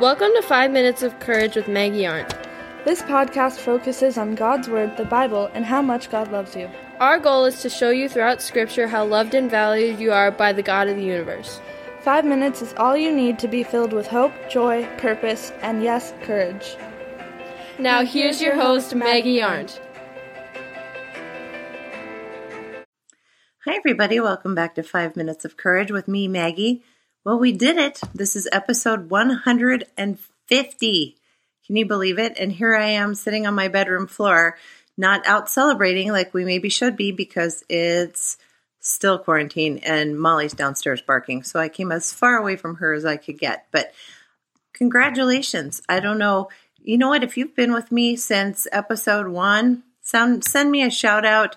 Welcome to 5 Minutes of Courage with Maggie Arndt. This podcast focuses on God's Word, the Bible, and how much God loves you. Our goal is to show you throughout Scripture how loved and valued you are by the God of the universe. Five minutes is all you need to be filled with hope, joy, purpose, and yes, courage. Now, here's your host, Maggie Arndt. Hi, everybody. Welcome back to Five Minutes of Courage with me, Maggie. Well, we did it. This is episode 150. Can you believe it? And here I am sitting on my bedroom floor, not out celebrating like we maybe should be because it's still quarantine and Molly's downstairs barking. So I came as far away from her as I could get. But congratulations. I don't know. You know what? If you've been with me since episode one, send, send me a shout out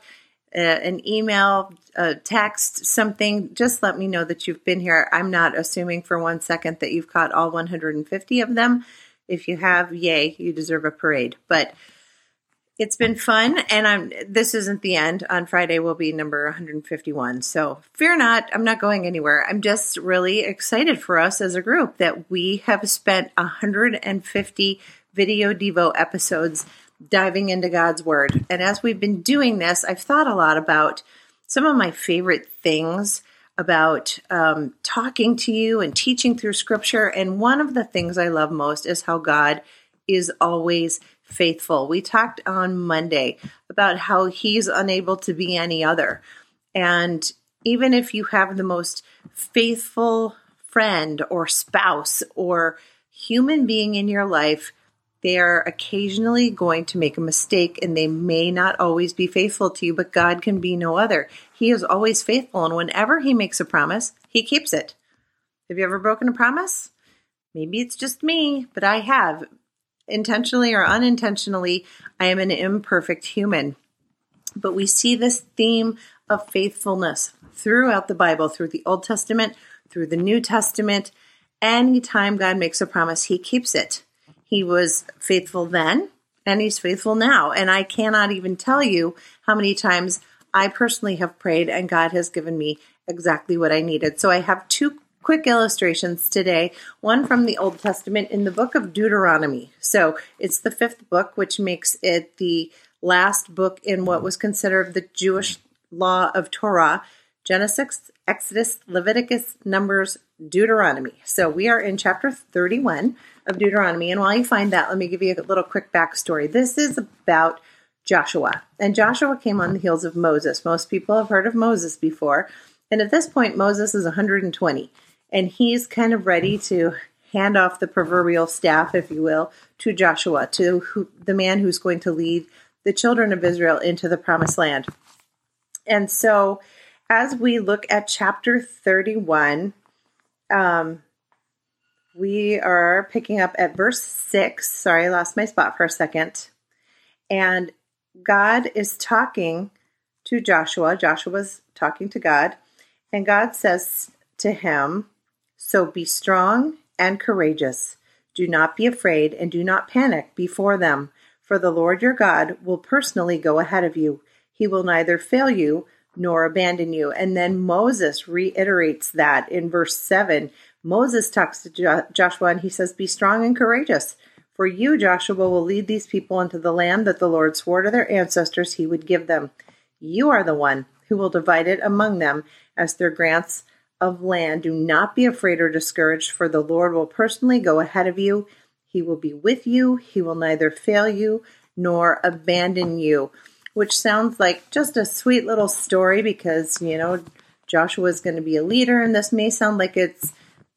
uh, an email, a text, something, just let me know that you've been here. I'm not assuming for one second that you've caught all 150 of them. If you have, yay, you deserve a parade. But it's been fun, and I'm. This isn't the end. On Friday will be number 151. So fear not, I'm not going anywhere. I'm just really excited for us as a group that we have spent 150 video devo episodes diving into God's Word. And as we've been doing this, I've thought a lot about some of my favorite things about um, talking to you and teaching through Scripture. And one of the things I love most is how God is always faithful. We talked on Monday about how He's unable to be any other. And even if you have the most faithful friend or spouse or human being in your life, they are occasionally going to make a mistake and they may not always be faithful to you, but God can be no other. He is always faithful. And whenever He makes a promise, He keeps it. Have you ever broken a promise? Maybe it's just me, but I have. Intentionally or unintentionally, I am an imperfect human. But we see this theme of faithfulness throughout the Bible, through the Old Testament, through the New Testament. Anytime God makes a promise, He keeps it. He was faithful then and he's faithful now. And I cannot even tell you how many times I personally have prayed and God has given me exactly what I needed. So I have two quick illustrations today. One from the Old Testament in the book of Deuteronomy. So it's the fifth book, which makes it the last book in what was considered the Jewish law of Torah Genesis, Exodus, Leviticus, Numbers, Deuteronomy. So we are in chapter 31 of Deuteronomy. And while you find that, let me give you a little quick backstory. This is about Joshua. And Joshua came on the heels of Moses. Most people have heard of Moses before. And at this point, Moses is 120. And he's kind of ready to hand off the proverbial staff, if you will, to Joshua, to who, the man who's going to lead the children of Israel into the promised land. And so, as we look at chapter 31, um, we are picking up at verse 6. Sorry, I lost my spot for a second. And God is talking to Joshua. Joshua's talking to God. And God says to him, So be strong and courageous. Do not be afraid and do not panic before them, for the Lord your God will personally go ahead of you. He will neither fail you nor abandon you. And then Moses reiterates that in verse 7 Moses talks to jo- Joshua and he says, Be strong and courageous. For you, Joshua, will lead these people into the land that the Lord swore to their ancestors he would give them. You are the one who will divide it among them as their grants of land. Do not be afraid or discouraged, for the Lord will personally go ahead of you. He will be with you. He will neither fail you nor abandon you. Which sounds like just a sweet little story because, you know, Joshua is going to be a leader, and this may sound like it's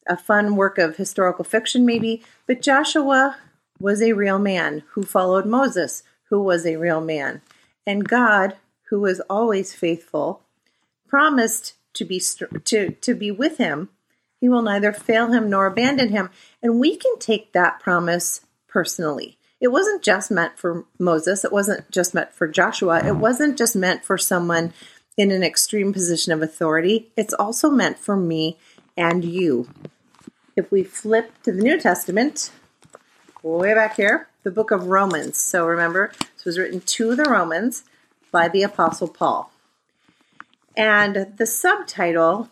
a fun work of historical fiction, maybe, but Joshua was a real man who followed Moses, who was a real man. And God, who was always faithful, promised to be to, to be with him. He will neither fail him nor abandon him. And we can take that promise personally. It wasn't just meant for Moses, it wasn't just meant for Joshua, it wasn't just meant for someone in an extreme position of authority. It's also meant for me and you. If we flip to the New Testament, way back here, the book of Romans. So remember, this was written to the Romans by the Apostle Paul. And the subtitle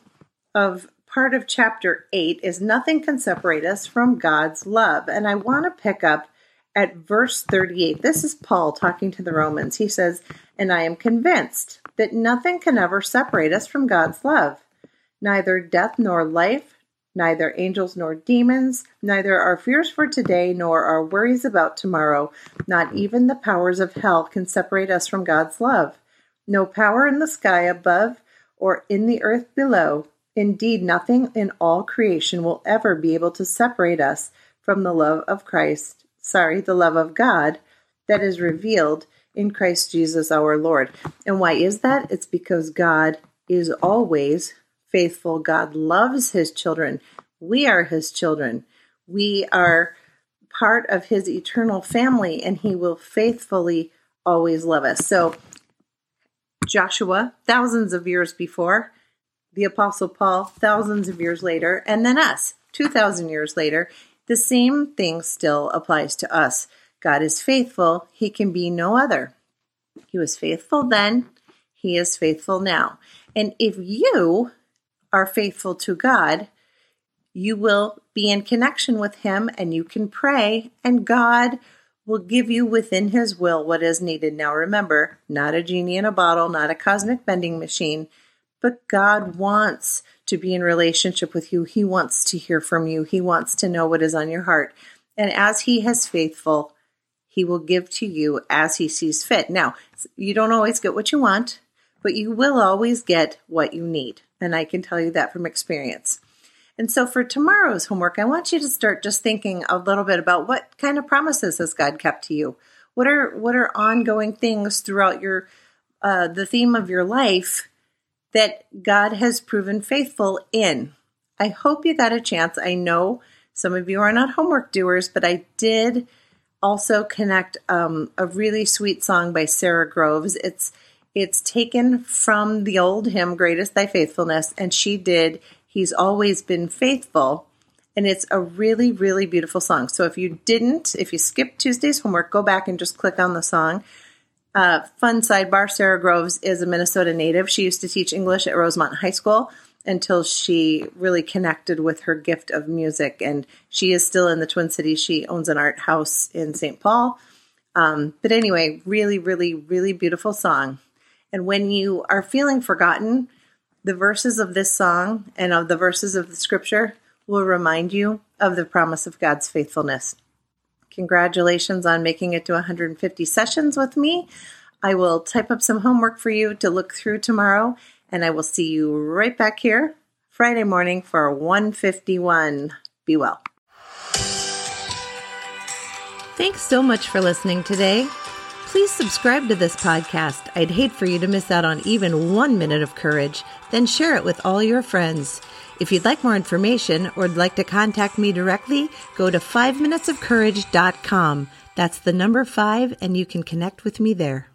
of part of chapter 8 is nothing can separate us from God's love. And I want to pick up at verse 38. This is Paul talking to the Romans. He says, And I am convinced that nothing can ever separate us from God's love, neither death nor life, neither angels nor demons, neither our fears for today nor our worries about tomorrow, not even the powers of hell can separate us from God's love. No power in the sky above or in the earth below. Indeed, nothing in all creation will ever be able to separate us from the love of Christ, sorry, the love of God that is revealed in Christ Jesus our Lord. And why is that? It's because God is always faithful. God loves his children. We are his children. We are part of his eternal family, and he will faithfully always love us. So, Joshua, thousands of years before, the Apostle Paul, thousands of years later, and then us, 2,000 years later, the same thing still applies to us. God is faithful, he can be no other. He was faithful then, he is faithful now. And if you are faithful to God, you will be in connection with Him and you can pray, and God will give you within His will what is needed. Now, remember, not a genie in a bottle, not a cosmic vending machine, but God wants to be in relationship with you. He wants to hear from you, He wants to know what is on your heart. And as He has faithful, He will give to you as He sees fit. Now, you don't always get what you want, but you will always get what you need. And I can tell you that from experience. And so for tomorrow's homework, I want you to start just thinking a little bit about what kind of promises has God kept to you? What are what are ongoing things throughout your uh, the theme of your life that God has proven faithful in? I hope you got a chance. I know some of you are not homework doers, but I did also connect um, a really sweet song by Sara Groves. It's it's taken from the old hymn, Great Is Thy Faithfulness, and she did He's Always Been Faithful. And it's a really, really beautiful song. So if you didn't, if you skipped Tuesday's homework, go back and just click on the song. Uh, fun sidebar Sara Groves is a Minnesota native. She used to teach English at Rosemount High School until she really connected with her gift of music. And she is still in the Twin Cities. She owns an art house in St. Paul. Um, but anyway, really, really, really beautiful song. And when you are feeling forgotten, the verses of this song and of the verses of the scripture will remind you of the promise of God's faithfulness. Congratulations on making it to 150 sessions with me. I will type up some homework for you to look through tomorrow, and I will see you right back here Friday morning for 151. Be well. Thanks so much for listening today. Please subscribe to this podcast. I'd hate for you to miss out on even one minute of courage. Then share it with all your friends. If you'd like more information or would like to contact me directly, go to 5minutesofcourage.com. That's the number five, and you can connect with me there.